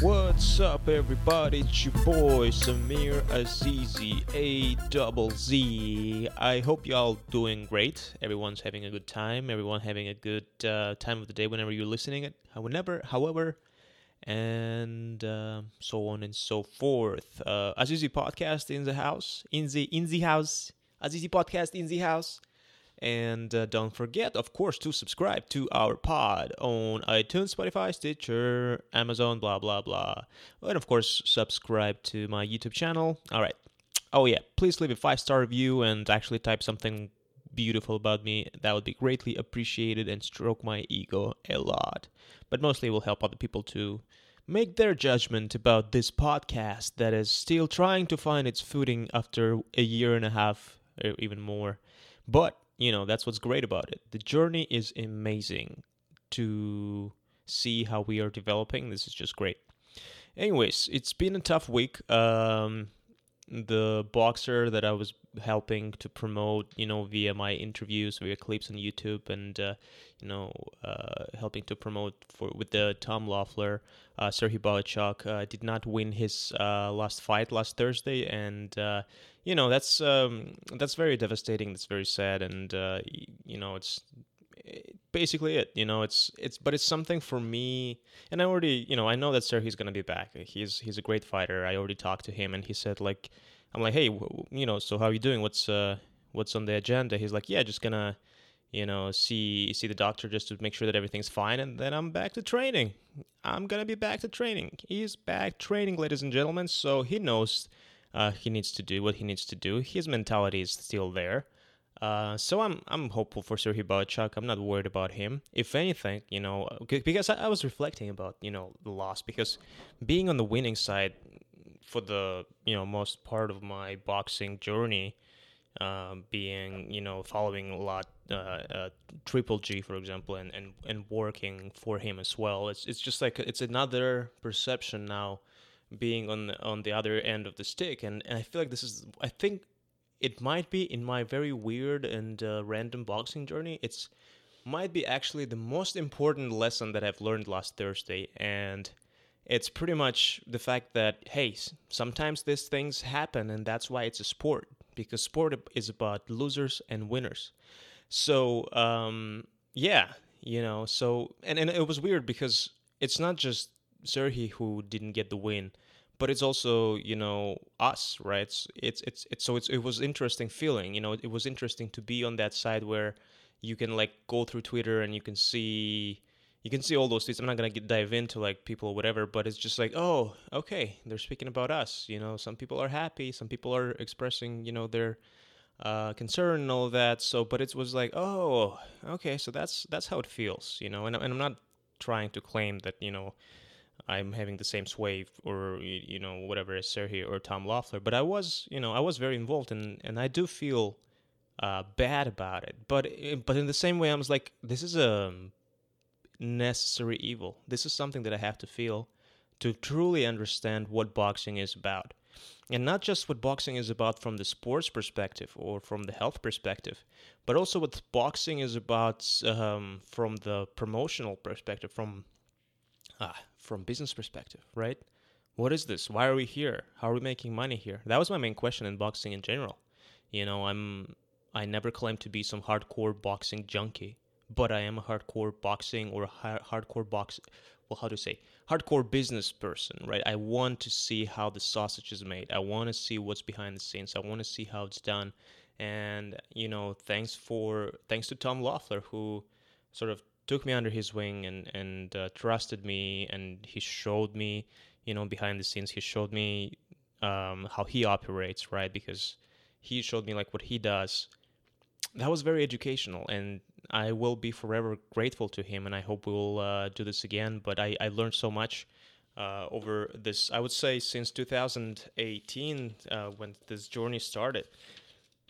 What's up, everybody? It's your boy Samir Azizi, A double Z. I hope y'all doing great. Everyone's having a good time. Everyone having a good uh, time of the day whenever you're listening it. However, however, and uh, so on and so forth. Uh, Azizi podcast in the house, in the in the house. Azizi podcast in the house. And uh, don't forget, of course, to subscribe to our pod on iTunes, Spotify, Stitcher, Amazon, blah, blah, blah. And of course, subscribe to my YouTube channel. All right. Oh, yeah. Please leave a five star review and actually type something beautiful about me. That would be greatly appreciated and stroke my ego a lot. But mostly it will help other people to make their judgment about this podcast that is still trying to find its footing after a year and a half, or even more. But you know that's what's great about it. The journey is amazing to see how we are developing. This is just great. Anyways it's been a tough week. Um the boxer that i was helping to promote you know via my interviews via clips on youtube and uh, you know uh, helping to promote for with the tom loeffler uh, serhii bohachuk uh, did not win his uh, last fight last thursday and uh, you know that's um, that's very devastating. That's very sad, and you know it's basically it. You know it's it's but it's something for me, and I already you know I know that Serhii's gonna be back. He's he's a great fighter. I already talked to him, and he said like I'm like hey you know so how are you doing? What's uh what's on the agenda? He's like yeah just gonna you know see see the doctor just to make sure that everything's fine and then i'm back to training i'm gonna be back to training he's back training ladies and gentlemen so he knows uh, he needs to do what he needs to do. His mentality is still there. Uh, so I'm I'm hopeful for Serhii Bohachuk. I'm not worried about him. If anything, you know, because I, I, was reflecting about you know the loss because being on the winning side for the you know most part of my boxing journey, uh, being you know following a lot uh, uh, Triple G for example, and, and and working for him as well. It's it's just like it's another perception now being on the, on the other end of the stick and, and i feel like this is i think it might be in my very weird and uh, random boxing journey. It's might be actually the most important lesson that i've learned last thursday and it's pretty much the fact that hey sometimes these things happen and that's why it's a sport because sport is about losers and winners. So um, yeah you know so and, and it was weird because it's not just Serhii who didn't get the win, but it's also you know us, right? It's it's it's, it's so it's, it was interesting feeling. You know, it was interesting to be on that side where you can like go through Twitter and you can see you can see all those tweets. I'm not gonna get, dive into like people or whatever, but it's just like, oh, okay, they're speaking about us. You know, some people are happy, some people are expressing, you know, their uh, concern and all that. So, but it was like, oh, okay, so that's that's how it feels, you know. And, and I'm not trying to claim that you know I'm having the same sway or you know whatever as Serhii or Tom Loeffler, but I was you know I was very involved and and I do feel uh, bad about it. But eh, but in the same way, I was like, this is a necessary evil. This is something that I have to feel to truly understand what boxing is about. And not just what boxing is about from the sports perspective or from the health perspective, but also what boxing is about um, from the promotional perspective, from ah, from business perspective, right? What is this? Why are we here? How are we making money here? That was my main question in boxing in general. You know, I'm I never claim to be some hardcore boxing junkie, but I am a hardcore boxing or hardcore box well how to say hardcore business person right i want to see how the sausage is made i want to see what's behind the scenes i want to see how it's done and you know thanks for thanks to tom loeffler who sort of took me under his wing and and uh, trusted me and he showed me you know behind the scenes he showed me um, how he operates right? Because he showed me like what he does. That was very educational and i will be forever grateful to him and i hope we'll uh, do this again but i, I learned so much uh, over this i would say since 2018 uh, when this journey started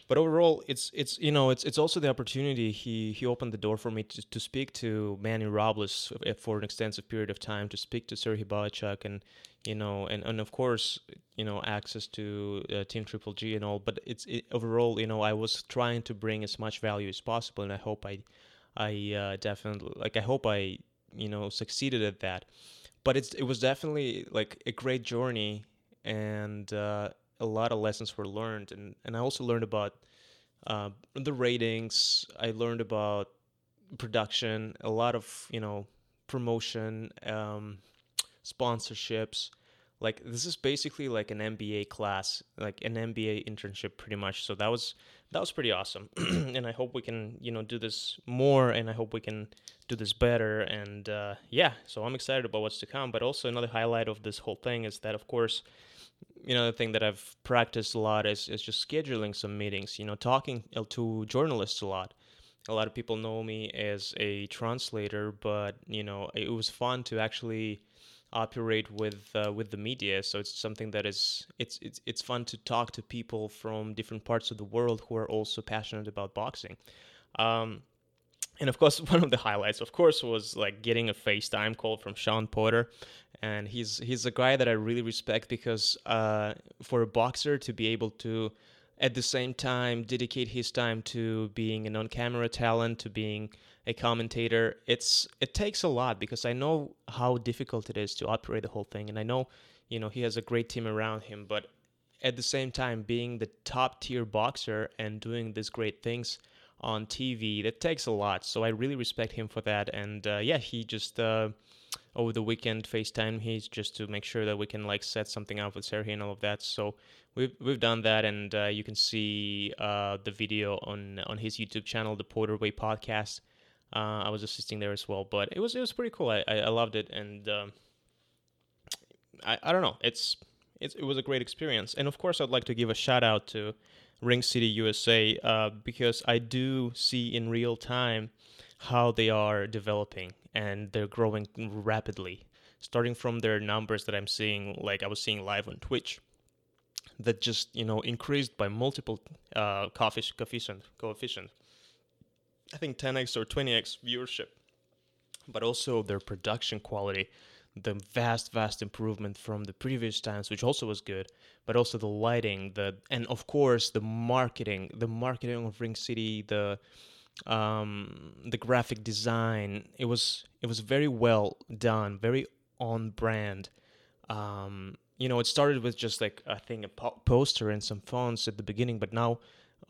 but overall, it's it's you know it's it's also the opportunity. He he opened the door for me to, to speak to Manny Robles for an extensive period of time, to speak to Serhii Bohachuk, and you know, and, and of course, you know, access to uh, Team Triple G and all. But it's it, overall, you know, I was trying to bring as much value as possible, and I hope I I uh, definitely like I hope I you know succeeded at that. but it's it was definitely like a great journey and uh, a lot of lessons were learned and and I also learned about uh, the ratings I learned about production a lot of you know promotion um, sponsorships like this is basically like an MBA class, like an MBA internship pretty much. So that was that was pretty awesome. and I hope we can, you know, do this more and I hope we can do this better and uh, yeah, so I'm excited about what's to come, but also another highlight of this whole thing is that of course you know the thing that I've practiced a lot is is just scheduling some meetings, you know, talking to journalists a lot. A lot of people know me as a translator, but you know, it was fun to actually operate with uh, with the media. So it's something that is it's it's it's fun to talk to people from different parts of the world who are also passionate about boxing. Um, and of course, one of the highlights, of course, was like getting a FaceTime call from Shawn Porter, and he's he's a guy that I really respect because uh, for a boxer to be able to at the same time dedicate his time to being an on-camera talent to being a commentator it's it takes a lot because i know how difficult it is to operate the whole thing. And i know you know he has a great team around him but at the same time being the top tier boxer and doing these great things on tv that takes a lot. So i really respect him for that. And uh, yeah he just uh, over the weekend FaceTime he's just to make sure that we can like set something up with Sergey and all of that. So we've we've done that, and uh, you can see uh, the video on on his YouTube channel, the Porter Way Podcast. Uh, I was assisting there as well, but it was it was pretty cool. I I, loved it, and um, I I don't know. It's it's it was a great experience, and of course I'd like to give a shout out to Ring City USA uh, because I do see in real time how they are developing and they're growing rapidly. Starting from their numbers that I'm seeing, like I was seeing live on Twitch, that just you know increased by multiple uh, coefficient coefficient. I think 10x or 20x viewership, but also their production quality, the vast vast improvement from the previous times, which also was good, but also the lighting, the and of course the marketing, the marketing of Ring City, the um, the graphic design. It was it was very well done, very on brand. Um, you know, it started with just like I think a po- poster and some fonts at the beginning, but now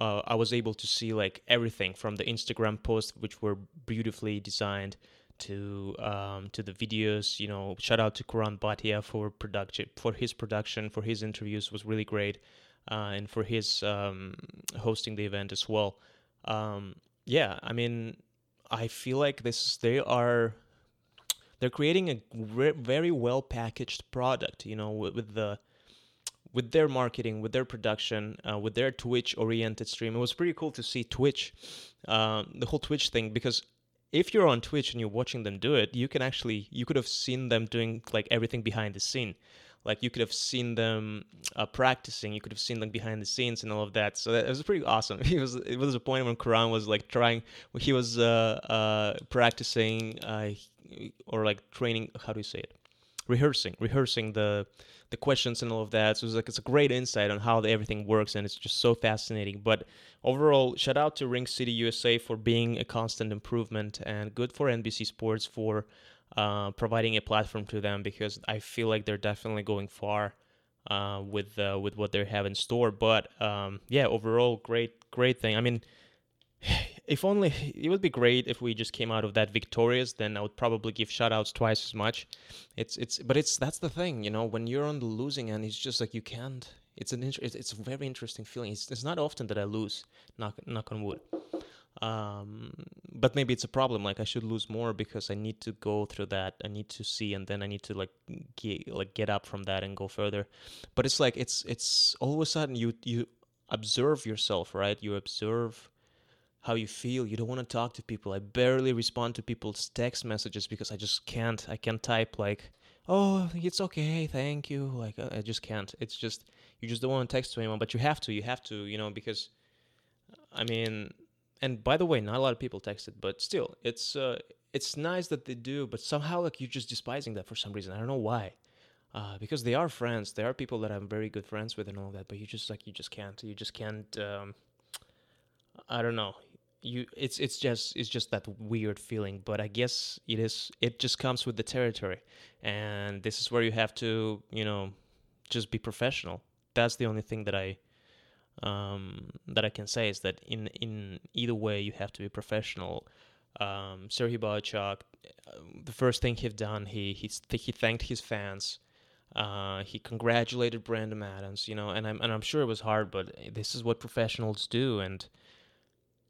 uh, I was able to see like everything from the Instagram posts, which were beautifully designed, to um, to the videos. You know, shout out to Kuran Bhatia for production, for his production, for his interviews was really great, uh, and for his um, hosting the event as well. Um, yeah, I mean, I feel like this they are they're creating a re- very well packaged product. You know, with, with, the with their marketing, with their production, uh, with their Twitch oriented stream. It was pretty cool to see Twitch, um, the whole Twitch thing, because if you're on Twitch and you're watching them do it, you can actually you could have seen them doing like everything behind the scene like you could have seen them uh, practicing you could have seen like behind the scenes and all of that. So that it was pretty awesome. He was it was a point when Kuran was like trying he was uh, uh, practicing uh, or like training how do you say it? Rehearsing rehearsing the the questions and all of that. So it's like it's a great insight on how the, everything works and it's just so fascinating. But overall shout out to ring city usa for being a constant improvement and good for nbc sports for uh, providing a platform to them because I feel like they're definitely going far uh, with uh, with what they have in store. But um, yeah, overall, great great thing. I mean, if only it would be great if we just came out of that victorious. Then I would probably give shoutouts twice as much. It's it's but it's that's the thing, you know, when you're on the losing end, it's just like you can't. It's an it's, it's a very interesting feeling. It's, it's not often that I lose. Knock knock on wood um, but maybe it's a problem like i should lose more because i need to go through that i need to see and then i need to like get, like get up from that and go further. But it's like it's it's all of a sudden you you observe yourself right? You observe how you feel. You don't want to talk to people. I barely respond to people's text messages because i just can't. I can't type like oh it's okay thank you like i just can't. It's just you just don't want to text to anyone but you have to you have to you know because i mean and by the way, not a lot of people text it, but still, it's uh, it's nice that they do. But somehow, like you're just despising that for some reason. I don't know why. Uh, because they are friends. They are people that I'm very good friends with and all that. But you just like you just can't. You just can't. Um, I don't know. you it's it's just it's just that weird feeling but i guess it is it just comes with the territory and this is where you have to you know just be professional that's the only thing that i um, that i can say is that in in either way you have to be professional um, Serhii Bohachuk, the first thing he've done, he he he thanked his fans. Uh, he congratulated Brandon Adams, you know, and I'm and I'm sure it was hard, but this is what professionals do, and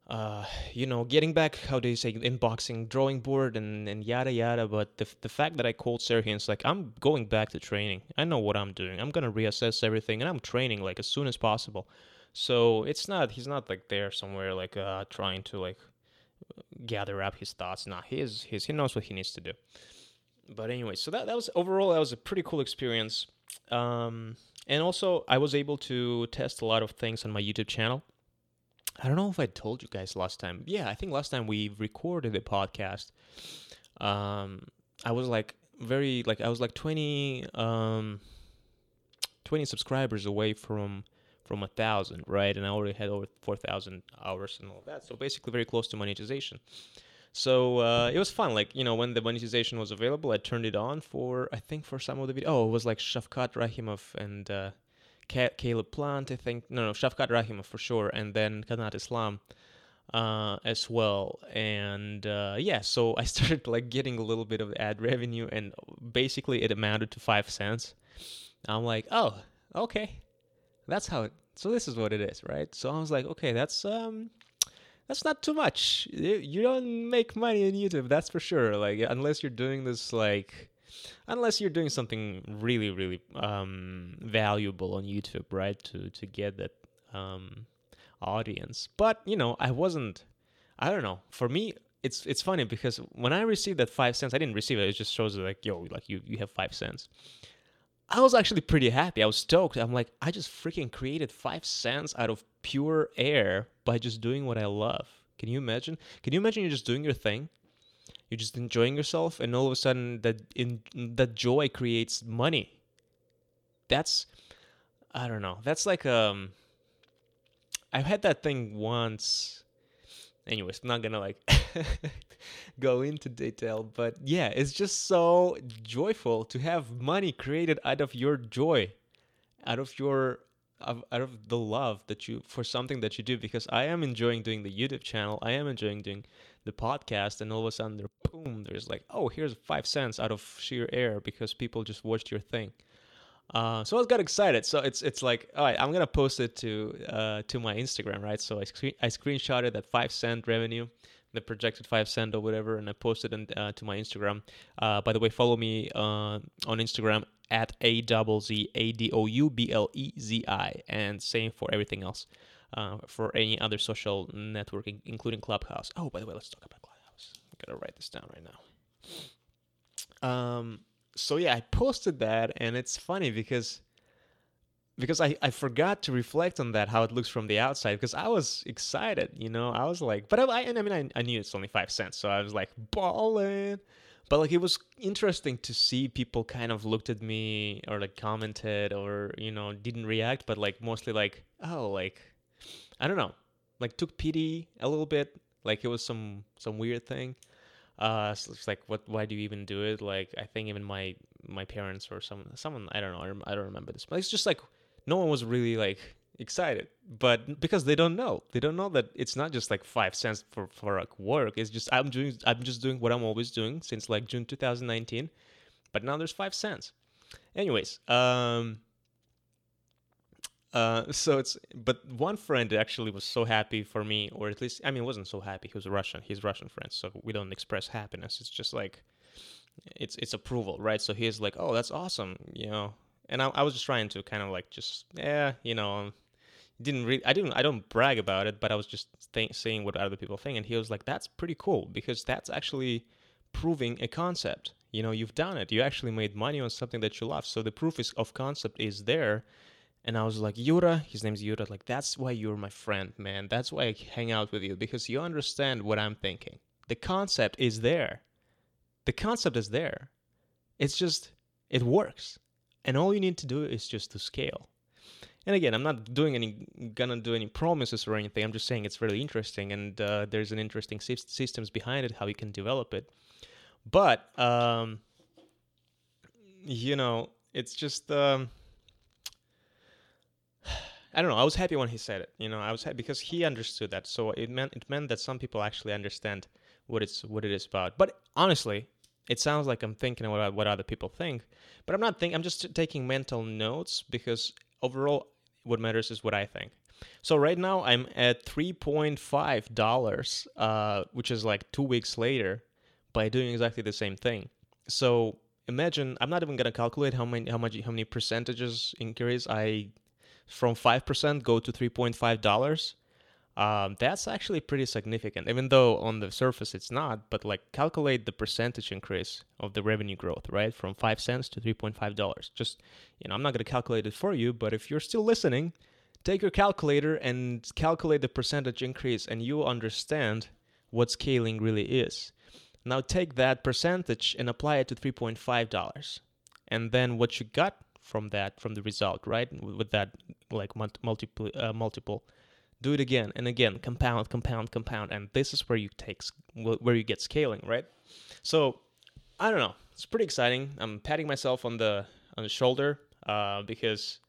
uh, you know, getting back, how do you say, in boxing, drawing board and, and yada yada. But the, the fact that I called Serhii, it's like, I'm going back to training. I know what I'm doing. I'm going to reassess everything and I'm training like as soon as possible. So it's not, he's not like there somewhere like uh, trying to like gather up his thoughts. Nah, he is, he's, he knows what he needs to do. But anyway, so that, that was overall, that was a pretty cool experience. Um, and also, I was able to test a lot of things on my YouTube channel. I don't know if I told you guys last time. Yeah, I think last time we recorded a podcast, um, I was like very like I was like 20 um 20 subscribers away from from a thousand, right? And I already had over 4,000 hours and all that. So basically, very close to monetization. So uh, it was fun. Like you know, when the monetization was available, I turned it on for I think for some of the video. Oh, it was like Shavkat Rahimov and uh, Caleb Plant, I think. No, no, Shavkat Rahimov for sure, and then Kanat Islam uh, as well. And uh, yeah, so I started like getting a little bit of ad revenue, and basically it amounted to five cents. I'm like, oh, okay, that's how it. So this is what it is, right? So I was like, okay, that's um, that's not too much. You don't make money on YouTube, that's for sure. Like unless you're doing this like unless you're doing something really really um, valuable on youtube right to to get that um, audience but you know i wasn't i don't know for me it's it's funny because when i received that five cents i didn't receive it it just shows like yo like you you have five cents i was actually pretty happy. I was stoked. I'm like i just freaking created five cents out of pure air by just doing what i love. Can you imagine? Can you imagine you're just doing your thing? You're just enjoying yourself and all of a sudden that in that joy creates money. That's i don't know. That's like um i've had that thing once anyways not gonna like go into detail but yeah it's just so joyful to have money created out of your joy out of your out of the love that you for something that you do because I am enjoying doing the YouTube channel. I am enjoying doing the podcast, and all of a sudden, there, boom, there's like, oh, here's five cents out of sheer air because people just watched your thing. Uh, so I got excited. So it's it's like, all right, I'm gonna post it to uh, to my Instagram, right? So I screen I screenshotted that five cent revenue, the projected five cent or whatever, and I posted it uh, to my Instagram. Uh, by the way, follow me uh, on Instagram at a double z a d o u b l e z i, and same for everything else. Uh, for any other social networking, including Clubhouse. Oh, by the way, let's talk about Clubhouse. I gotta write this down right now. Um, so yeah, I posted that, and it's funny because because I, I forgot to reflect on that how it looks from the outside because I was excited, you know. I was like, but I, I, I mean I, I knew it's only five cents, so I was like balling. But like it was interesting to see people kind of looked at me or like commented or you know didn't react, but like mostly like oh like I don't know, like took pity a little bit, like it was some some weird thing. Uh, so it's like what? Why do you even do it? Like I think even my my parents or some someone I don't know I don't remember this, but it's just like no one was really like excited but because they don't know they don't know that it's not just like five cents for for like work it's just i'm doing i'm just doing what i'm always doing since like june 2019 but now there's five cents anyways um uh, so it's but one friend actually was so happy for me, or at least I mean, wasn't so happy. He was Russian. He's Russian friends, so we don't express happiness. It's just like it's it's approval, right? So he's like, "Oh, that's awesome," you know. And I, I was just trying to kind of like just yeah, you know, didn't really I didn't I don't brag about it, but I was just th- saying what other people think, and he was like, "That's pretty cool because that's actually proving a concept." You know, you've done it. You actually made money on something that you love. So the proof is, of concept is there and I was like, Yura, his name's Yura, like, that's why you're my friend, man. That's why I hang out with you because you understand what I'm thinking. The concept is there. The concept is there. It's just, it works. And all you need to do is just to scale. And again, I'm not doing any gonna do any promises or anything. I'm just saying it's really interesting, and uh, there's an interesting sy- systems behind it, how you can develop it. But um, you know, it's just. Um, I don't know. I was happy when he said it. You know, I was happy because he understood that. So it meant it meant that some people actually understand what it's what it is about. But honestly, it sounds like I'm thinking about what other people think, but I'm not thinking. I'm just taking mental notes because overall, what matters is what I think. So right now I'm at three point five dollars, uh, which is like two weeks later, by doing exactly the same thing. So imagine I'm not even gonna calculate how many how much how many percentages increase I from 5% go to $3.5 um, that's actually pretty significant even though on the surface it's not but like calculate the percentage increase of the revenue growth right? From 5 cents to $3.5 just you know i'm not going to calculate it for you but if you're still listening take your calculator and calculate the percentage increase and you understand what scaling really is. Now take that percentage and apply it to $3.5 and then what you got from that from the result right? With that like multiple uh, multiple. Do it again and again compound compound compound and this is where you take where you get scaling right? So i don't know. It's pretty exciting. I'm patting myself on the on the shoulder uh, because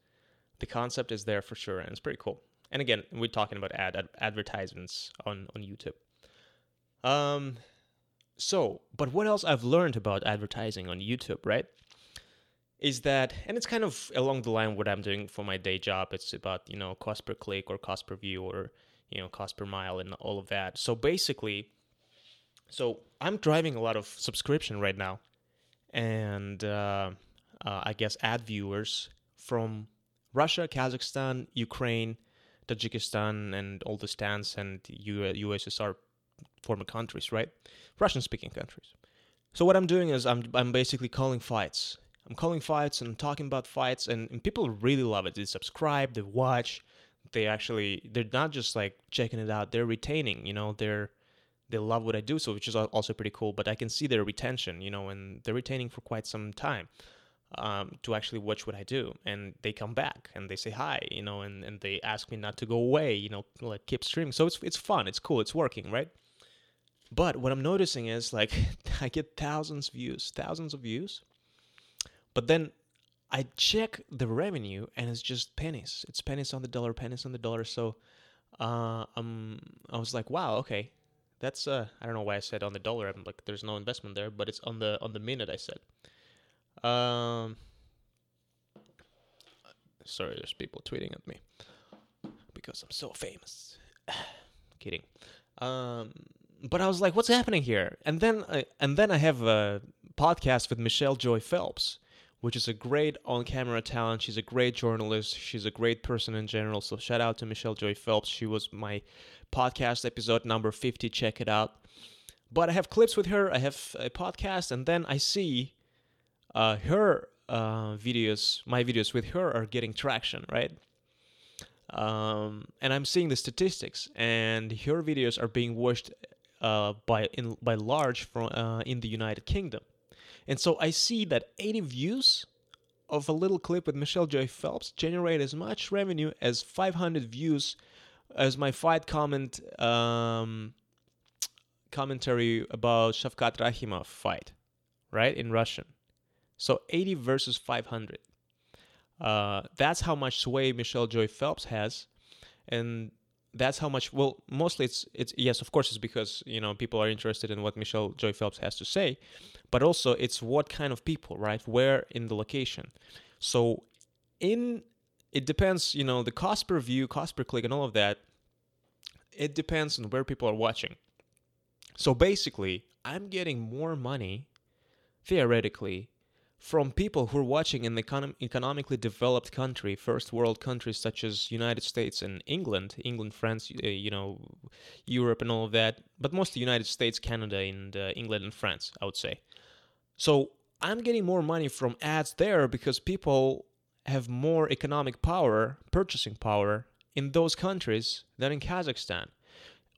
the concept is there for sure and it's pretty cool. And again we're talking about ad, ad advertisements on on youtube. Um so but what else i've learned about advertising on youtube right is that and it's kind of along the line what i'm doing for my day job. It's about you know cost per click or cost per view or you know cost per mile and all of that. So basically so i'm driving a lot of subscription right now. And uh, uh, i guess ad viewers from russia kazakhstan ukraine tajikistan and all the stands and U- ussr former countries right? Russian speaking countries. So what i'm doing is i'm, I'm basically calling fights I'm calling fights and I'm talking about fights, and, and people really love it. They subscribe, they watch, they actually they're not just like checking it out. They're retaining. You know, they're they love what I do, so which is also pretty cool. But I can see their retention. You know, and they're retaining for quite some time. Um, to actually watch what I do. And they come back and they say hi, you know, and, and they ask me not to go away, you know, like keep streaming. So it's it's fun, it's cool, it's working, right? But what I'm noticing is like I get thousands of views, thousands of views, but then I check the revenue and it's just pennies. It's pennies on the dollar, pennies on the dollar. So uh, um, I was like, wow, okay, that's uh, I don't know why I said on the dollar. I'm like, there's no investment there, but it's on the on the minute. I said. Um, sorry, there's people tweeting at me because I'm so famous. Kidding. Um, but I was like, what's happening here? And then I, and then I have a podcast with Michelle Joy Phelps which is a great on camera talent. She's a great journalist. She's a great person in general. So shout out to Michelle Joy Phelps. She was my podcast episode number 50. Check it out. But I have clips with her, I have a podcast, and then I see uh, her uh, videos, my videos with her are getting traction, right? Um, and I'm seeing the statistics, and her videos are being watched uh, by in by large from uh, in the United Kingdom. And so I see that 80 views of a little clip with Michelle Joy Phelps generate as much revenue as 500 views as my fight comment um, commentary about Shavkat Rahimov fight, right in Russian. So 80 versus 500. Uh, that's how much sway Michelle Joy Phelps has, and that's how much. Well, mostly it's it's yes, of course, it's because you know people are interested in what Michelle Joy Phelps has to say, but also it's what kind of people, right? Where in the location. So in it depends, you know, the cost per view, cost per click, and all of that. It depends on where people are watching. So basically, I'm getting more money theoretically from people who are watching in the econ- economically developed country, first world countries such as United States and England, England, France, uh, you know, Europe and all of that, but mostly United States, Canada, and uh, England and France, I would say. So I'm getting more money from ads there because people have more economic power, purchasing power in those countries than in Kazakhstan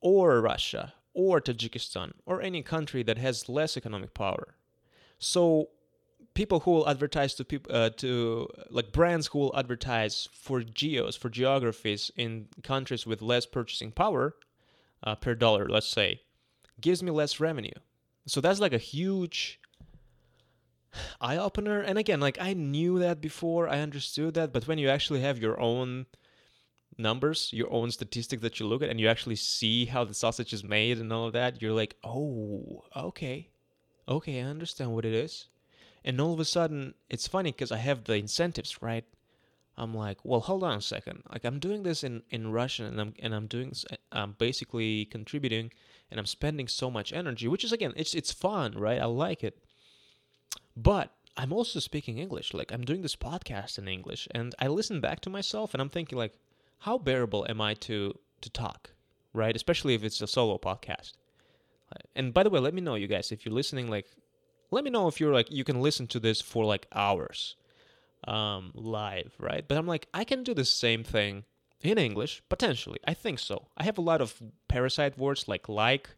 or Russia or Tajikistan or any country that has less economic power. So people who will advertise to people uh, to like brands who will advertise for geos for geographies in countries with less purchasing power uh, per dollar let's say gives me less revenue. So that's like a huge eye opener and again like i knew that before i understood that but when you actually have your own numbers your own statistics that you look at and you actually see how the sausage is made and all of that you're like oh okay. Okay i understand what it is and all of a sudden, it's funny because I have the incentives, right? I'm like, well, hold on a second. Like I'm doing this in, in Russian, and I'm and I'm doing, uh, I'm basically contributing, and I'm spending so much energy, which is again, it's it's fun, right? I like it, but I'm also speaking English. Like I'm doing this podcast in English, and I listen back to myself, and I'm thinking like, how bearable am I to to talk, right? Especially if it's a solo podcast. And by the way, let me know, you guys, if you're listening, like let me know if you're like you can listen to this for like hours um, live, right? But I'm like, I can do the same thing in English, potentially. I think so. I have a lot of parasite words like like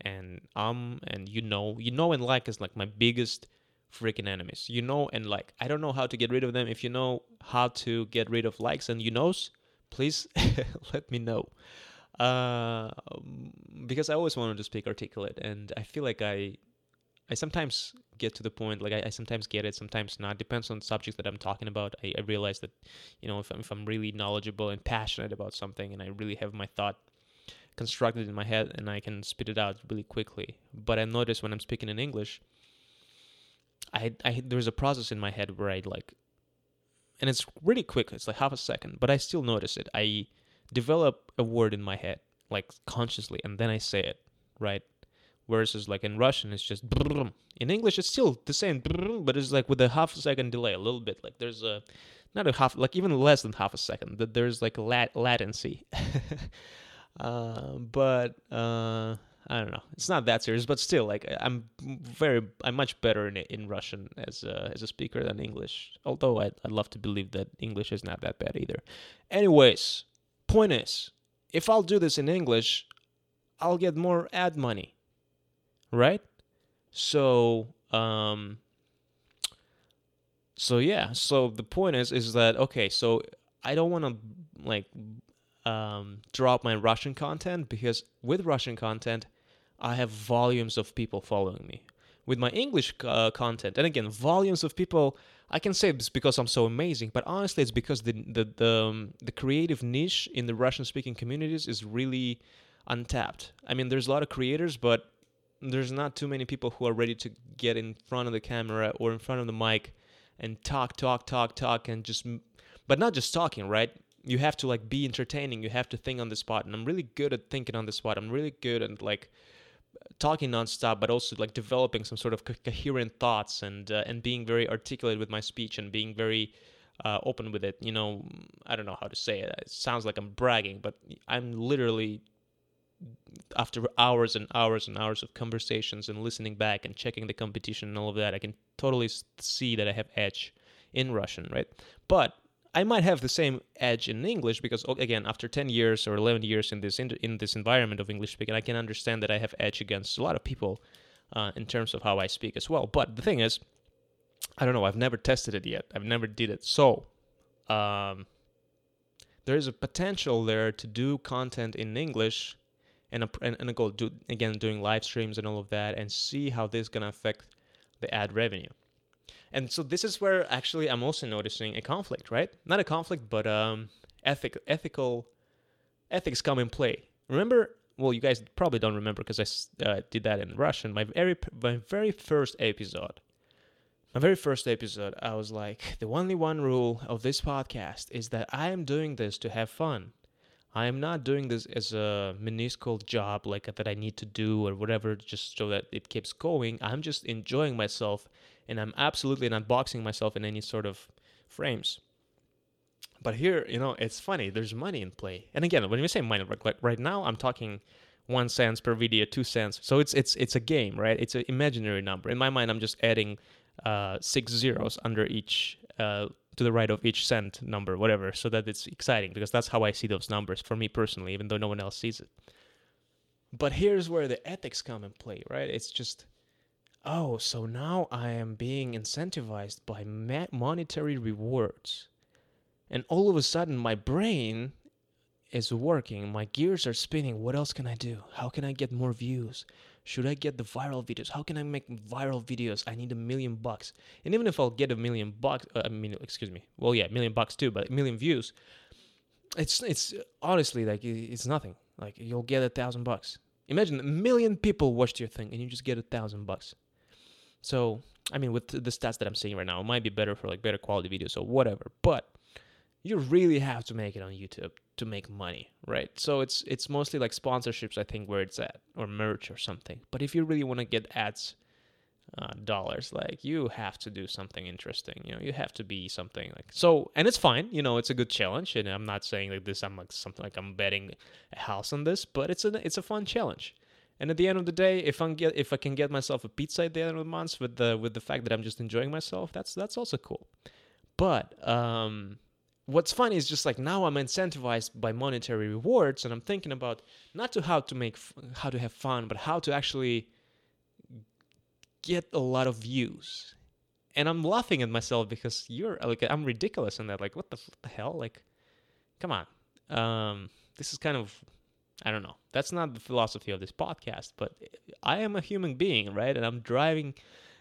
and um and you know. You know and like is like my biggest freaking enemies. You know and like. I don't know how to get rid of them. If you know how to get rid of likes and you knows, please let me know. Uh, because I always wanted to speak articulate, and I feel like I I sometimes get to the point, like I, I, sometimes get it, sometimes not. Depends on the subjects that I'm talking about. I, I realize that, you know, if I'm, if I'm really knowledgeable and passionate about something, and I really have my thought constructed in my head, and I can spit it out really quickly. But I notice when I'm speaking in English, I, I there's a process in my head where I like, and it's really quick. It's like half a second, but I still notice it. I develop a word in my head, like consciously, and then I say it, right? Versus like in Russian it's just in English it's still the same but it's like with a half second delay a little bit. Like there's a not a half like even less than half a second that there's like lat- latency. Uh, but uh, I don't know. It's not that serious but still like I'm very I'm much better in in Russian as a, as a speaker than English although I'd, I'd love to believe that English is not that bad either. Anyways point is if I'll do this in English I'll get more ad money right? So, um, so yeah. So the point is, is that okay? So I don't want to like um, drop my Russian content because with Russian content, I have volumes of people following me. With my English uh, content, and again, volumes of people. I can say this because I'm so amazing, but honestly, it's because the the the, um, the creative niche in the Russian-speaking communities is really untapped. I mean, there's a lot of creators, but there's not too many people who are ready to get in front of the camera or in front of the mic and talk talk talk talk and just but not just talking right? You have to like be entertaining. You have to think on the spot. And i'm really good at thinking on the spot. I'm really good at like talking nonstop but also like developing some sort of co- coherent thoughts and uh, and being very articulate with my speech and being very uh, open with it. You know i don't know how to say it. It sounds like i'm bragging but i'm literally after hours and hours and hours of conversations and listening back and checking the competition and all of that, I can totally see that I have edge in Russian, right? But I might have the same edge in English because again, after 10 years or 11 years in this in, in this environment of English speaking, I can understand that I have edge against a lot of people uh, in terms of how I speak as well. But the thing is, I don't know. I've never tested it yet. I've never did it. So, um, there is a potential there to do content in English and a, and, and a goal do again doing live streams and all of that and see how this is going to affect the ad revenue. And so this is where actually i'm also noticing a conflict right? Not a conflict but um ethic ethical ethics come in play. Remember well you guys probably don't remember because i uh, did that in russian. My very my very first episode my very first episode i was like the only one rule of this podcast is that i am doing this to have fun I am not doing this as a minuscule job like that I need to do or whatever just so that it keeps going. I'm just enjoying myself and I'm absolutely not boxing myself in any sort of frames. But here, you know, it's funny. There's money in play. And again, when we say money, like right now, I'm talking one cents per video, two cents. So it's it's it's a game, right? It's an imaginary number. In my mind, I'm just adding uh, six zeros under each uh, to the right of each cent number, whatever, so that it's exciting because that's how I see those numbers for me personally, even though no one else sees it. But here's where the ethics come in play, right? It's just oh, so now I am being incentivized by monetary rewards. And all of a sudden, my brain is working. My gears are spinning. What else can I do? How can I get more views? Should I get the viral videos? How can I make viral videos? I need a million bucks. And even if I'll get a million bucks, uh, I mean, excuse me. Well, yeah, million bucks too, but a million views. It's it's honestly like it's nothing. Like you'll get a thousand bucks. Imagine a million people watched your thing and you just get a thousand bucks. So I mean, with the stats that I'm seeing right now, it might be better for like better quality videos or whatever. But you really have to make it on YouTube to make money, right? So it's it's mostly like sponsorships, I think, where it's at, or merch or something. But if you really want to get ads uh, dollars, like you have to do something interesting. You know, you have to be something like so, and it's fine. You know, it's a good challenge, and I'm not saying like this. I'm like something like I'm betting a house on this, but it's a it's a fun challenge. And at the end of the day, if I get if I can get myself a pizza at the end of the month with the with the fact that I'm just enjoying myself, that's that's also cool. But um, what's funny is just like now I'm incentivized by monetary rewards, and I'm thinking about not to how to make how to have fun, but how to actually get a lot of views. And I'm laughing at myself because you're like I'm ridiculous in that. Like what the, what the hell? Like, come on. Um, this is kind of I don't know. That's not the philosophy of this podcast, but I am a human being, right? And I'm driving.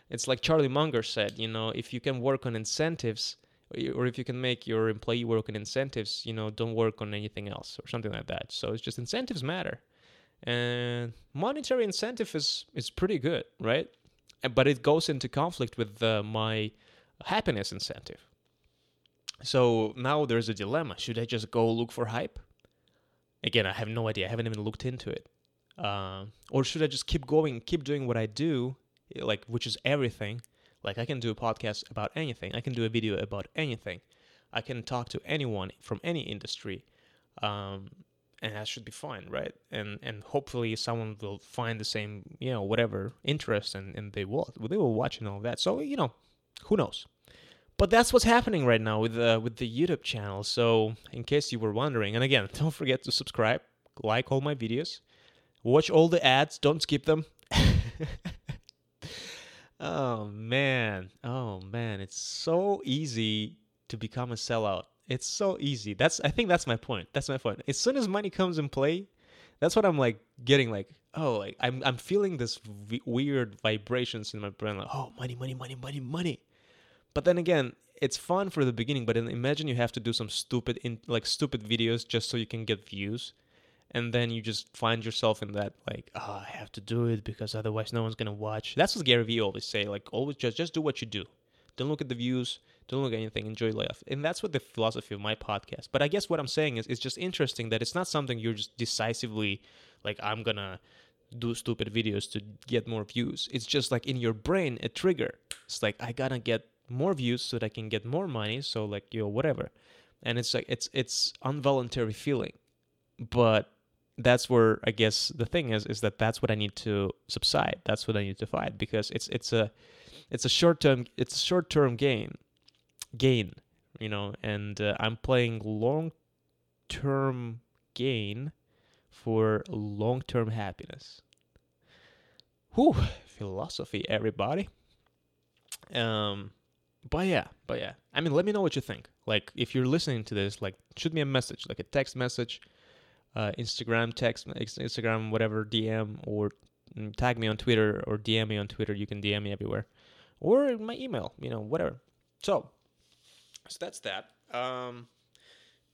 It's like Charlie Munger said, you know, if you can work on incentives or if you can make your employee work on incentives, you know, don't work on anything else or something like that. So it's just incentives matter. And monetary incentive is is pretty good, right? But it goes into conflict with uh, my happiness incentive. So now there's a dilemma. Should I just go look for hype? Again, I have no idea. I haven't even looked into it. Uh, or should I just keep going, keep doing what I do, like which is everything, like I can do a podcast about anything. I can do a video about anything. I can talk to anyone from any industry. Um, and that should be fine, right? And and hopefully someone will find the same, you know, whatever interest and, and they will they will watch and all that. So, you know, who knows? But that's what's happening right now with the with the YouTube channel. So, in case you were wondering, and again, don't forget to subscribe, like all my videos, watch all the ads, don't skip them. Oh man. Oh man, it's so easy to become a sellout. It's so easy. That's I think that's my point. That's my point. As soon as money comes in play, that's what I'm like getting like, oh, like I'm I'm feeling this v- weird vibrations in my brain like, oh, money, money, money, money, money. But then again, it's fun for the beginning, but then imagine you have to do some stupid in like stupid videos just so you can get views and then you just find yourself in that like oh, i have to do it because otherwise no one's gonna watch. That's what gary vee always say like always just just do what you do. Don't look at the views. Don't look at anything. Enjoy life. And that's what the philosophy of my podcast but i guess what i'm saying is it's just interesting that it's not something you're just decisively like i'm gonna do stupid videos to get more views. It's just like in your brain a trigger. It's like i gotta get more views so that i can get more money so like you know whatever. And it's like it's it's involuntary feeling but that's where I guess the thing is is that that's what I need to subside. That's what I need to fight because it's it's a it's a short term it's a short term gain gain you know and uh, I'm playing long term gain for long term happiness. Whew, philosophy, everybody. Um, but yeah, but yeah. I mean, let me know what you think. Like, if you're listening to this, like, shoot me a message, like a text message uh, Instagram, text, Instagram, whatever, DM, or mm, tag me on Twitter or DM me on Twitter. You can DM me everywhere, or my email, you know, whatever. So, so that's that. Um,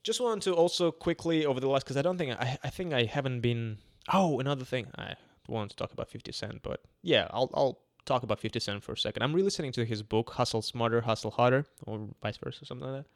just wanted to also quickly over the last because I don't think I I think I haven't been. Oh, another thing I wanted to talk about Fifty Cent, but yeah, I'll I'll talk about Fifty Cent for a second. I'm re-listening to his book Hustle Smarter, Hustle Harder, or vice versa, something like that.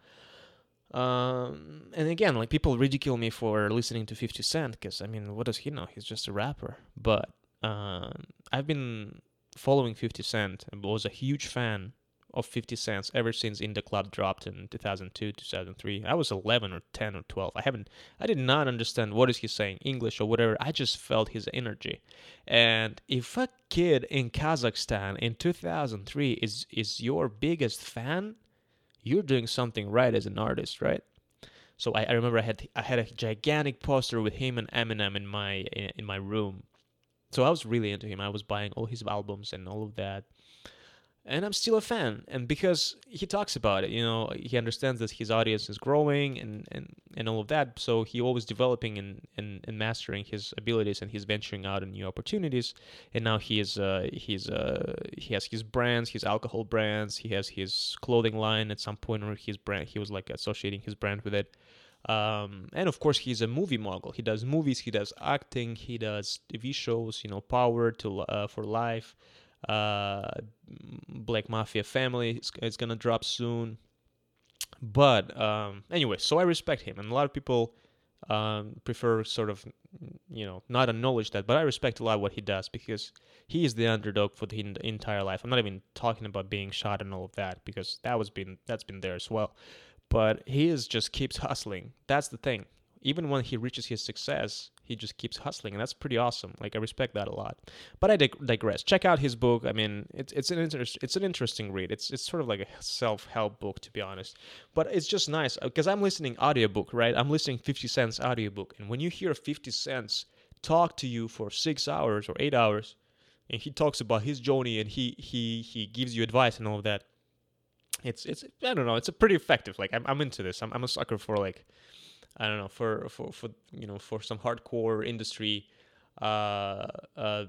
Um, and again, like people ridicule me for listening to 50 Cent because I mean, what does he know? He's just a rapper. But uh, I've been following 50 Cent and was a huge fan of 50 Cent ever since In the Club dropped in 2002, 2003. I was 11 or 10 or 12. I haven't, I did not understand what is he saying, English or whatever. I just felt his energy. And if a kid in Kazakhstan in 2003 is is your biggest fan, you're doing something right as an artist, right? So I, I remember I had I had a gigantic poster with him and Eminem in my in, in my room, So I was really into him. I was buying all his albums and all of that and I'm still a fan. And because he talks about it, you know, he understands that his audience is growing and, and, and all of that. So he always developing and, and, and mastering his abilities and he's venturing out in new opportunities. And now he is uh, he's uh, he has his brands, his alcohol brands. He has his clothing line at some point, or his brand. He was like associating his brand with it. Um, and of course, he's a movie mogul. He does movies, he does acting, he does TV shows. You know, Power to uh, for Life uh, Black Mafia Family is, is gonna drop soon. But um, anyway, so I respect him, and a lot of people um, prefer sort of, you know, not acknowledge that, but I respect a lot what he does because he is the underdog for the entire life. I'm not even talking about being shot and all of that because that was been that's been there as well. But he is just keeps hustling. That's the thing even when he reaches his success, he just keeps hustling, and that's pretty awesome. Like I respect that a lot. But I dig- digress. Check out his book. I mean, it's it's an inter- it's an interesting read. It's it's sort of like a self help book to be honest. But it's just nice uh, because I'm listening audiobook, right? I'm listening 50 cents audiobook, and when you hear 50 cents talk to you for six hours or eight hours, and he talks about his journey and he he he gives you advice and all of that. It's it's I don't know. It's a pretty effective. Like I'm I'm into this. I'm I'm a sucker for like I don't know for for for you know for some hardcore industry uh, uh,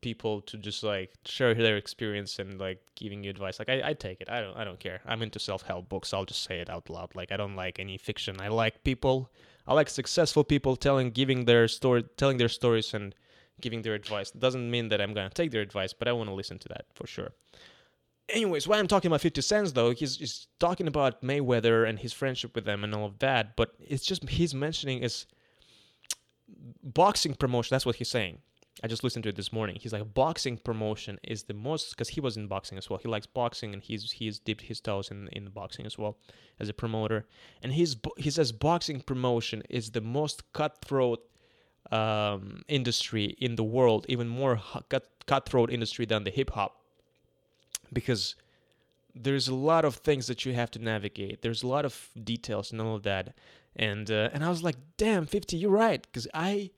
people to just like share their experience and like giving you advice. Like I, I take it. I don't I don't care. I'm into self help books. I'll just say it out loud. Like I don't like any fiction. I like people. I like successful people telling giving their story telling their stories and giving their advice. Doesn't mean that I'm gonna take their advice, but I want to listen to that for sure. Anyways, why I'm talking about 50 Cents though, he's, he's talking about Mayweather and his friendship with them and all of that, but it's just he's mentioning is boxing promotion. That's what he's saying. I just listened to it this morning. He's like boxing promotion is the most because he was in boxing as well. He likes boxing and he's he's dipped his toes in in boxing as well as a promoter. And he's he says boxing promotion is the most cutthroat um, industry in the world, even more cut, cutthroat industry than the hip hop because there's a lot of things that you have to navigate. There's a lot of details and all of that. And uh, and I was like, damn, 50, you're right. Because I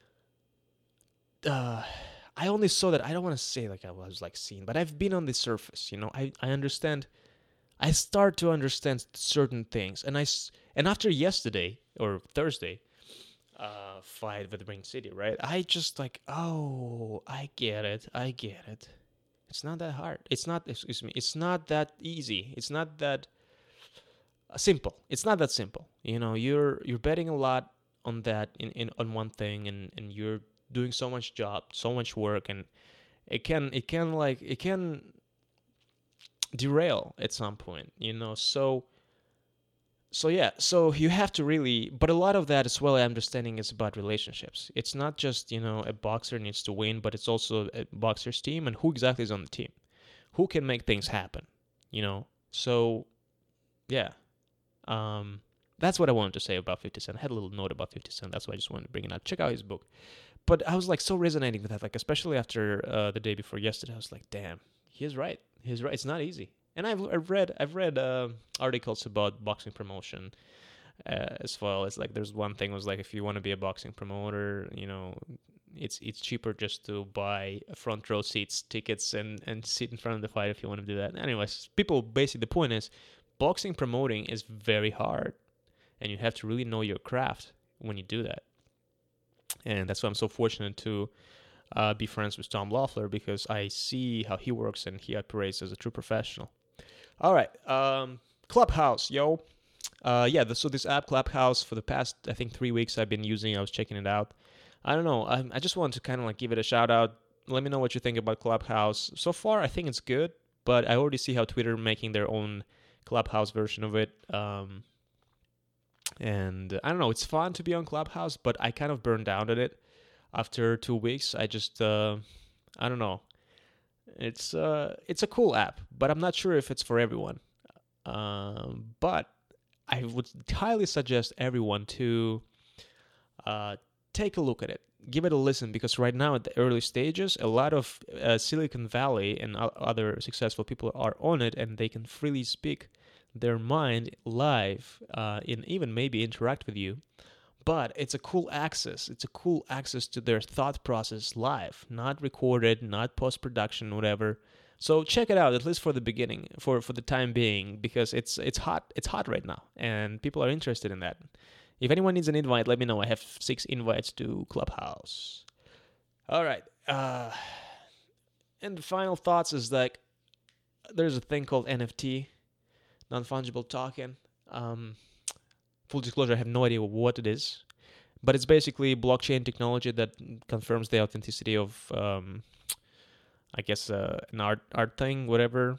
uh, I only saw that. I don't want to say like I was like seen, but I've been on the surface. You know, I I understand. I start to understand certain things, and I and after yesterday or Thursday, uh, fight with Ring City, right? I just like, oh, I get it, I get it. It's not that hard. It's not, excuse me, it's not that easy. It's not that simple. It's not that simple. You know, you're you're betting a lot on that in, in on one thing and, and you're doing so much job, so much work and it can it can like it can derail at some point, you know. So so yeah so you have to really but a lot of that as well I understanding is about relationships. It's not just you know a boxer needs to win but it's also a boxer's team and who exactly is on the team. Who can make things happen you know? So yeah um that's what i wanted to say about 50 cent. I had a little note about 50 cent that's why i just wanted to bring it out check out his book. But i was like so resonating with that like especially after uh, the day before yesterday i was like damn he's right. He's right. It's not easy and I've, I've read I've read uh, articles about boxing promotion uh, as well. It's like there's one thing was like if you want to be a boxing promoter, you know, it's it's cheaper just to buy front row seats, tickets, and and sit in front of the fight if you want to do that. Anyways, people basically the point is, boxing promoting is very hard, and you have to really know your craft when you do that. And that's why I'm so fortunate to uh, be friends with Tom Loeffler because I see how he works and he operates as a true professional. All right. Um, Clubhouse, yo. Uh, yeah, so this app Clubhouse for the past I think three weeks I've been using. I was checking it out. I don't know. I, I just wanted to kind of like give it a shout out. Let me know what you think about Clubhouse. So far, I think it's good, but I already see how Twitter making their own Clubhouse version of it. Um, and I don't know. It's fun to be on Clubhouse, but I kind of burned out at it after two weeks. I just uh, I don't know. It's uh, it's a cool app, but I'm not sure if it's for everyone. Um, but I would highly suggest everyone to uh, take a look at it, give it a listen, because right now at the early stages, a lot of uh, Silicon Valley and other successful people are on it, and they can freely speak their mind live, uh, and even maybe interact with you. But it's a cool access. It's a cool access to their thought process live, not recorded, not post production, whatever. So check it out at least for the beginning, for for the time being, because it's it's hot. It's hot right now, and people are interested in that. If anyone needs an invite, let me know. I have six invites to Clubhouse. All right. Uh, and the final thoughts is like there's a thing called NFT, non fungible token. Um, full disclosure, I have no idea what it is, but it's basically blockchain technology that confirms the authenticity of, um, I guess, uh, an art art thing, whatever,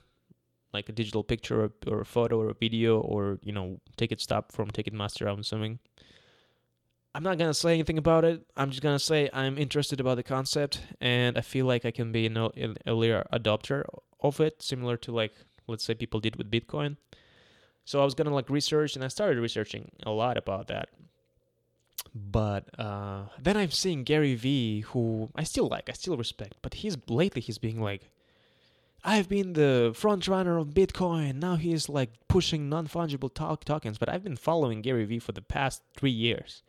like a digital picture or, or a photo or a video or you know ticket stop from Ticketmaster. I'm assuming. I'm not gonna say anything about it. I'm just gonna say I'm interested about the concept, and I feel like I can be an, earlier adopter of it, similar to like let's say people did with Bitcoin. So I was gonna like research, and I started researching a lot about that. But uh, then I'm seeing Gary Vee, who I still like, I still respect, but he's lately he's being like, I've been the front runner of Bitcoin. Now he's like pushing non fungible talk tokens. But I've been following Gary Vee for the past three years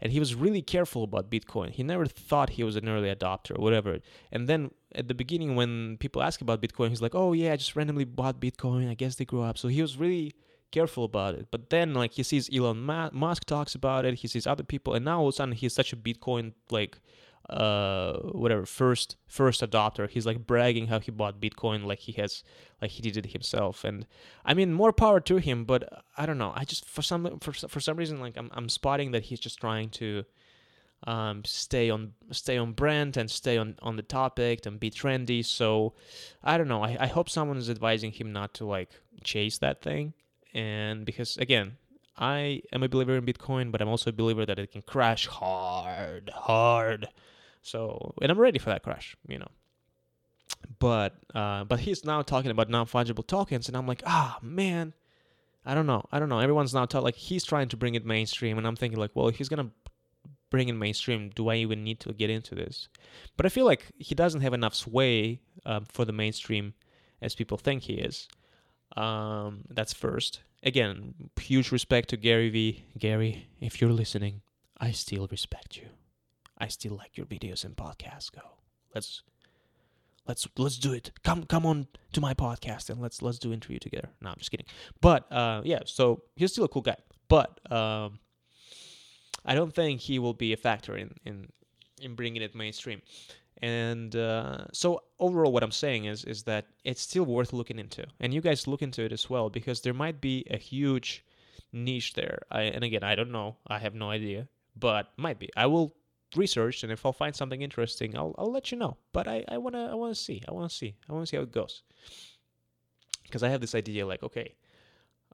and he was really careful about Bitcoin. He never thought he was an early adopter or whatever. And then at the beginning, when people ask about Bitcoin, he's like, "Oh yeah, I just randomly bought Bitcoin. I guess they grew up." So he was really careful about it. But then, like, he sees Elon Musk talks about it. He sees other people, and now all of a sudden, he's such a Bitcoin like uh whatever first first adopter. He's like bragging how he bought bitcoin like he has like he did it himself. And i mean more power to him but i don't know. I just for some for, for some reason like i'm, I'm spotting that he's just trying to um stay on stay on brand and stay on on the topic and be trendy. So i don't know. I, I hope someone is advising him not to like chase that thing and because again I am a believer in Bitcoin, but I'm also a believer that it can crash hard, hard. So, and I'm ready for that crash, you know. But uh, but he's now talking about non-fungible tokens, and I'm like, ah, man, I don't know, I don't know. Everyone's now talking like he's trying to bring it mainstream, and I'm thinking like, well, he's gonna bring it mainstream, do I even need to get into this? But I feel like he doesn't have enough sway um, for the mainstream as people think he is. Um, that's first. Again, huge respect to Gary Vee. Gary, if you're listening, I still respect you. I still like your videos and podcasts. Go. Let's let's let's do it. Come come on to my podcast and let's let's do interview together. No, I'm just kidding. But uh, yeah, so he's still a cool guy. But um, I don't think he will be a factor in in in bringing it mainstream. And uh, so overall, what I'm saying is is that it's still worth looking into, and you guys look into it as well because there might be a huge niche there. I, and again, I don't know. I have no idea, but might be. I will research, and if I'll find something interesting, I'll I'll let you know. But I I wanna I wanna see I wanna see I wanna see how it goes because I have this idea like okay,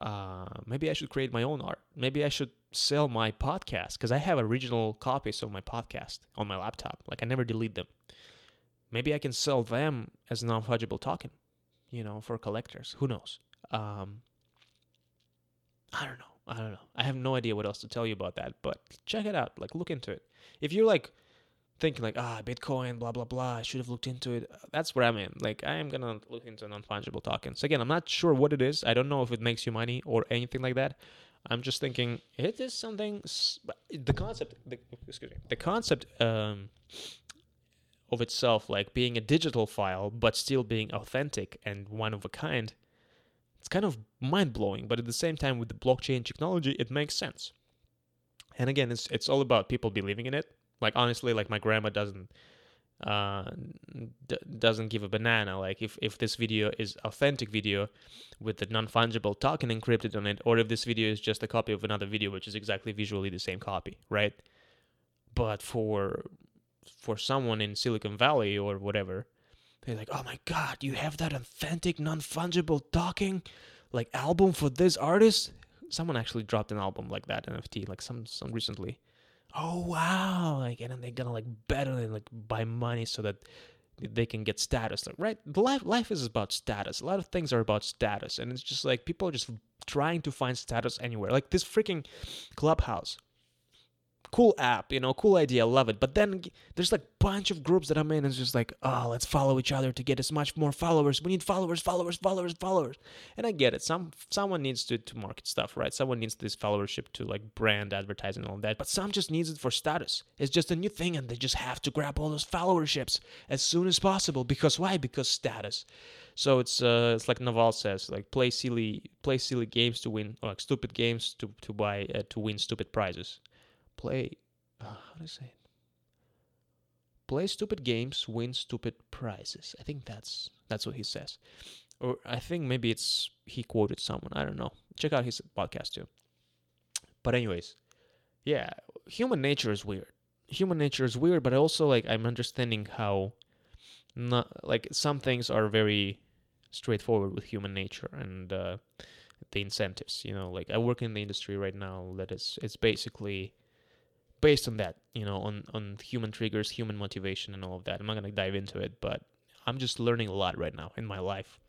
uh, maybe I should create my own art. Maybe I should sell my podcast because I have original copies of my podcast on my laptop. Like I never delete them. Maybe I can sell them as non fungible token, you know, for collectors. Who knows? Um, I don't know. I don't know. I have no idea what else to tell you about that, but check it out. Like, look into it. If you're like thinking like, ah, Bitcoin, blah blah blah, I should have looked into it. That's where I'm in. Like, I am gonna look into non-fungible tokens. Again, I'm not sure what it is. I don't know if it makes you money or anything like that. I'm just thinking it is something. The concept, the, excuse me, the concept um, of itself, like being a digital file but still being authentic and one of a kind it's kind of mind blowing, but at the same time, with the blockchain technology, it makes sense. And again, it's it's all about people believing in it. Like honestly, like my grandma doesn't uh, d- doesn't give a banana. Like if if this video is authentic video with the non fungible token encrypted on it, or if this video is just a copy of another video which is exactly visually the same copy, right? But for for someone in Silicon Valley or whatever, they're like, oh my god, you have that authentic, non fungible talking like album for this artist? Someone actually dropped an album like that NFT, like some some recently. Oh wow! Like and then they're gonna like bet on it, like buy money so that they can get status. Like right, life life is about status. A lot of things are about status, and it's just like people are just trying to find status anywhere. Like this freaking clubhouse. Cool app, you know, cool idea, love it. But then there's like a bunch of groups that I'm in, and it's just like, oh, let's follow each other to get as much more followers. We need followers, followers, followers, followers. And I get it. Some someone needs to to market stuff, right? Someone needs this followership to like brand advertising and all that. But some just needs it for status. It's just a new thing, and they just have to grab all those followerships as soon as possible. Because why? Because status. So it's uh, it's like Naval says, like play silly play silly games to win, or like stupid games to to buy uh, to win stupid prizes play uh, how do I say it? Play stupid games, win stupid prizes. I think that's that's what he says. Or I think maybe it's he quoted someone. I don't know. Check out his podcast too. But anyways, yeah, human nature is weird. Human nature is weird, but also like I'm understanding how not like some things are very straightforward with human nature and uh, the incentives. You know, like I work in the industry right now that is it's basically based on that, you know, on on human triggers, human motivation, and all of that. I'm not gonna dive into it, but I'm just learning a lot right now in my life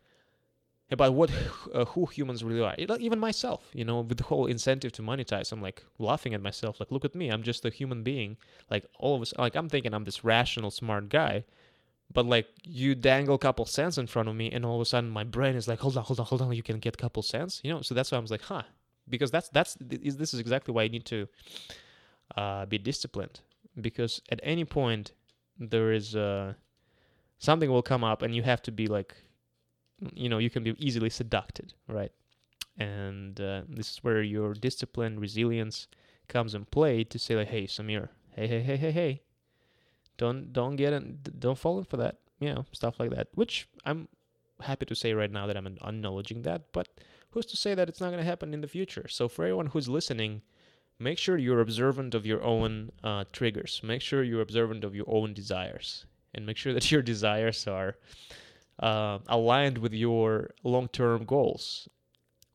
about what uh, who humans really are. Even myself, you know, with the whole incentive to monetize, I'm like laughing at myself. Like, look at me, I'm just a human being. Like all of us, like I'm thinking I'm this rational, smart guy, but like you dangle a couple cents in front of me, and all of a sudden my brain is like, hold on, hold on, hold on, you can get a couple cents, you know. So that's why I was like, huh, because that's that's this is exactly why I need to uh, be disciplined. Because at any point there is uh, something will come up and you have to be like you know you can be easily seduced right? And uh, this is where your discipline resilience comes in play to say like hey samir hey hey hey hey hey. Don't don't get in don't fall in for that you know stuff like that which i'm happy to say right now that i'm acknowledging that but who's to say that it's not going to happen in the future? So for everyone who's listening make sure you're observant of your own uh, triggers. Make sure you're observant of your own desires, and make sure that your desires are uh, aligned with your long-term goals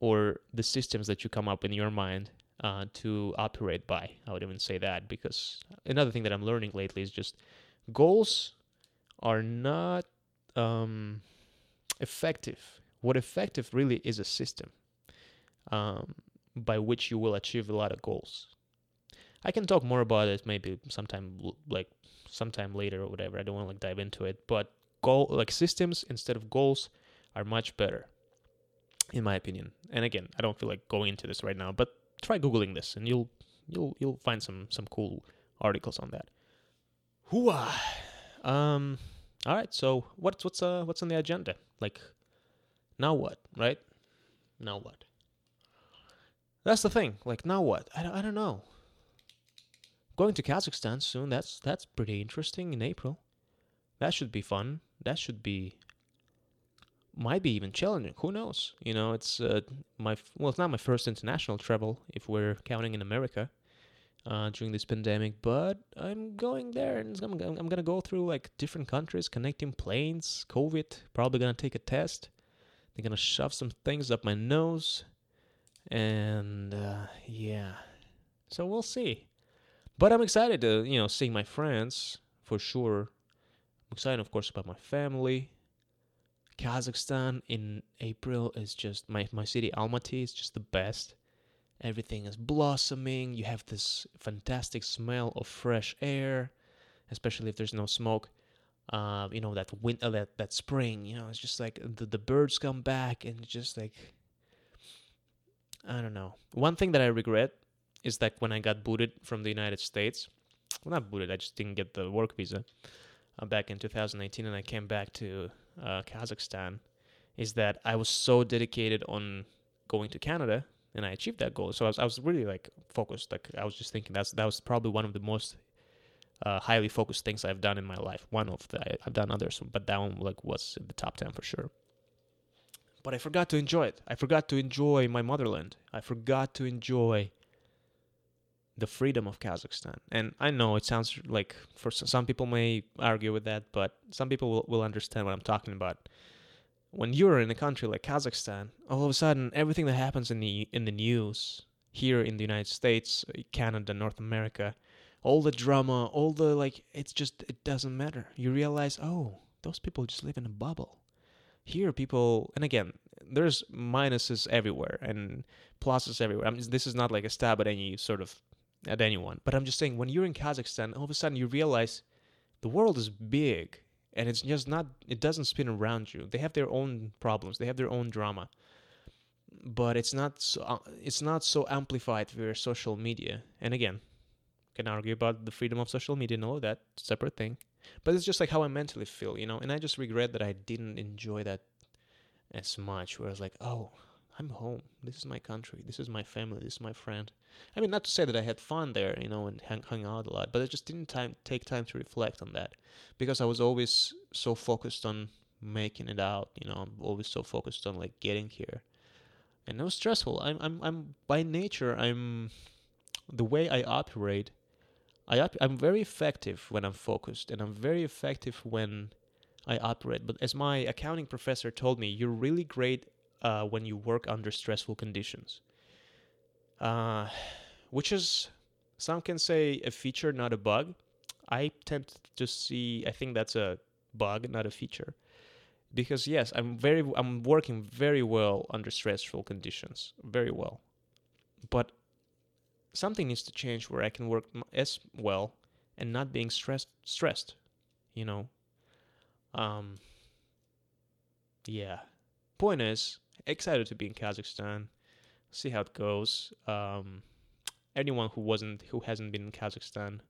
or the systems that you come up in your mind uh, to operate by. I would even say that because another thing that I'm learning lately is just goals are not um, effective. What effective really is a system. Um, by which you will achieve a lot of goals. I can talk more about it maybe sometime like sometime later or whatever. I don't want to like dive into it, but goal like systems instead of goals are much better in my opinion. And again, I don't feel like going into this right now, but try googling this and you'll you'll you'll find some some cool articles on that. Hooah. Um all right, so what's what's uh what's on the agenda? Like now what, right? Now what? That's the thing. Like now what? I don't, I don't know. Going to Kazakhstan soon. That's that's pretty interesting in April. That should be fun. That should be might be even challenging. Who knows? You know, it's uh, my well, it's not my first international travel if we're counting in America uh, during this pandemic, but I'm going there and I'm, I'm gonna go through like different countries, connecting planes, COVID. Probably gonna take a test. They're gonna shove some things up my nose and uh, yeah, so we'll see. But I'm excited to you know see my friends for sure. I'm excited, of course, about my family. Kazakhstan in April is just my my city Almaty is just the best. Everything is blossoming. You have this fantastic smell of fresh air, especially if there's no smoke. Uh, you know that wind, uh, that that spring. You know, it's just like the the birds come back and just like I don't know. One thing that I regret is that when I got booted from the United States, well, not booted, I just didn't get the work visa uh, back in 2018 and I came back to uh, Kazakhstan, is that I was so dedicated on going to Canada and I achieved that goal. So I was, I was really like focused. Like I was just thinking that's that was probably one of the most uh, highly focused things I've done in my life. One of the I've done others, but that one like was in the top ten for sure. But I forgot to enjoy it. I forgot to enjoy my motherland. I forgot to enjoy the freedom of Kazakhstan. And I know it sounds like for some people may argue with that, but some people will, will understand what I'm talking about. When you're in a country like Kazakhstan, all of a sudden everything that happens in the in the news here in the United States, uh, Canada, North America, all the drama, all the like it's just it doesn't matter. You realize, "Oh, those people just live in a bubble." Here people and again there's minuses everywhere and pluses everywhere I mean, this is not like a stab at any sort of at anyone. But I'm just saying, when you're in Kazakhstan, all of a sudden you realize the world is big and it's just not, it doesn't spin around you. They have their own problems, they have their own drama. But it's not so, uh, it's not so amplified via social media. And again, can argue about the freedom of social media and all of that, separate thing. But it's just like how I mentally feel, you know. And I just regret that I didn't enjoy that as much. Where I was like, oh, I'm home. This is my country. This is my family. This is my friend. I mean, not to say that I had fun there, you know, and hung, hung out a lot, but I just didn't time take time to reflect on that because I was always so focused on making it out. You know, I'm always so focused on like getting here, and it was stressful. I'm, I'm, I'm by nature, I'm the way I operate. I I'm very effective when I'm focused, and I'm very effective when I operate. But as my accounting professor told me, you're really great uh, when you work under stressful conditions. Uh, which is, some can say, a feature, not a bug. I tend to see, I think that's a bug, not a feature. Because yes, I'm very, I'm working very well under stressful conditions, very well. But something needs to change where I can work as well and not being stressed, stressed, you know. Um, yeah. Point is, excited to be in Kazakhstan. See how it goes. Um, anyone who wasn't, who hasn't been in Kazakhstan,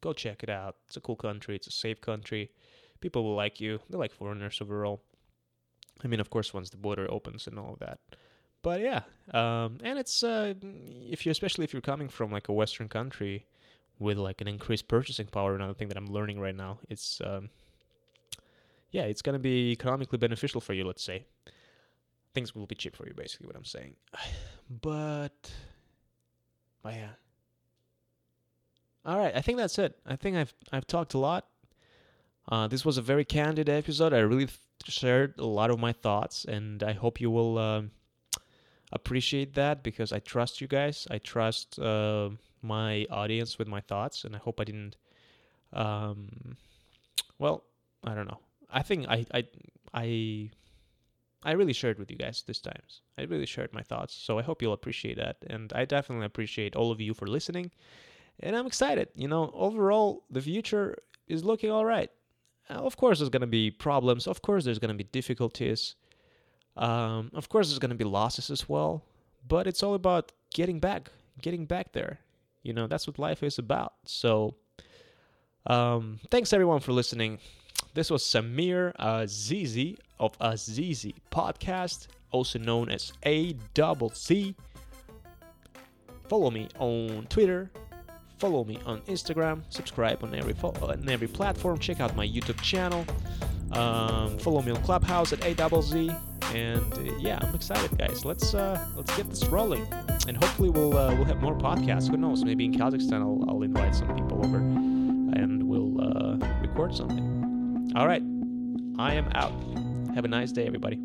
go check it out. It's a cool country. It's a safe country. People will like you. They like foreigners overall. I mean, of course, once the border opens and all of that. But yeah, um, and it's uh, if you, especially if you're coming from like a Western country with like an increased purchasing power. Another thing that I'm learning right now. It's um, yeah, it's gonna be economically beneficial for you. Let's say things will be cheap for you. Basically, what I'm saying. But, oh yeah. All right, I think that's it. I think I've I've talked a lot. Uh, this was a very candid episode. I really shared a lot of my thoughts, and I hope you will uh, appreciate that because I trust you guys. I trust uh, my audience with my thoughts, and I hope I didn't. Um, well, I don't know. I think I I I I really shared with you guys this times. I really shared my thoughts, so I hope you'll appreciate that, and I definitely appreciate all of you for listening. And I'm excited. You know, overall, the future is looking all right. Of course, there's gonna be problems. Of course, there's gonna be difficulties. Um, of course, there's gonna be losses as well. But it's all about getting back, getting back there. You know, that's what life is about. So, um, thanks everyone for listening. This was Samir Azizi of Azizi Podcast, also known as A Double Z. Follow me on Twitter. Follow me on Instagram. Subscribe on every on every platform. Check out my YouTube channel. Um, follow me on Clubhouse at A Double Z. And uh, yeah, I'm excited, guys. Let's uh, let's get this rolling, and hopefully we'll uh, we'll have more podcasts. Who knows? Maybe in Kazakhstan, I'll, I'll invite some people over, and we'll uh, record something. All right, I am out. Have a nice day, everybody.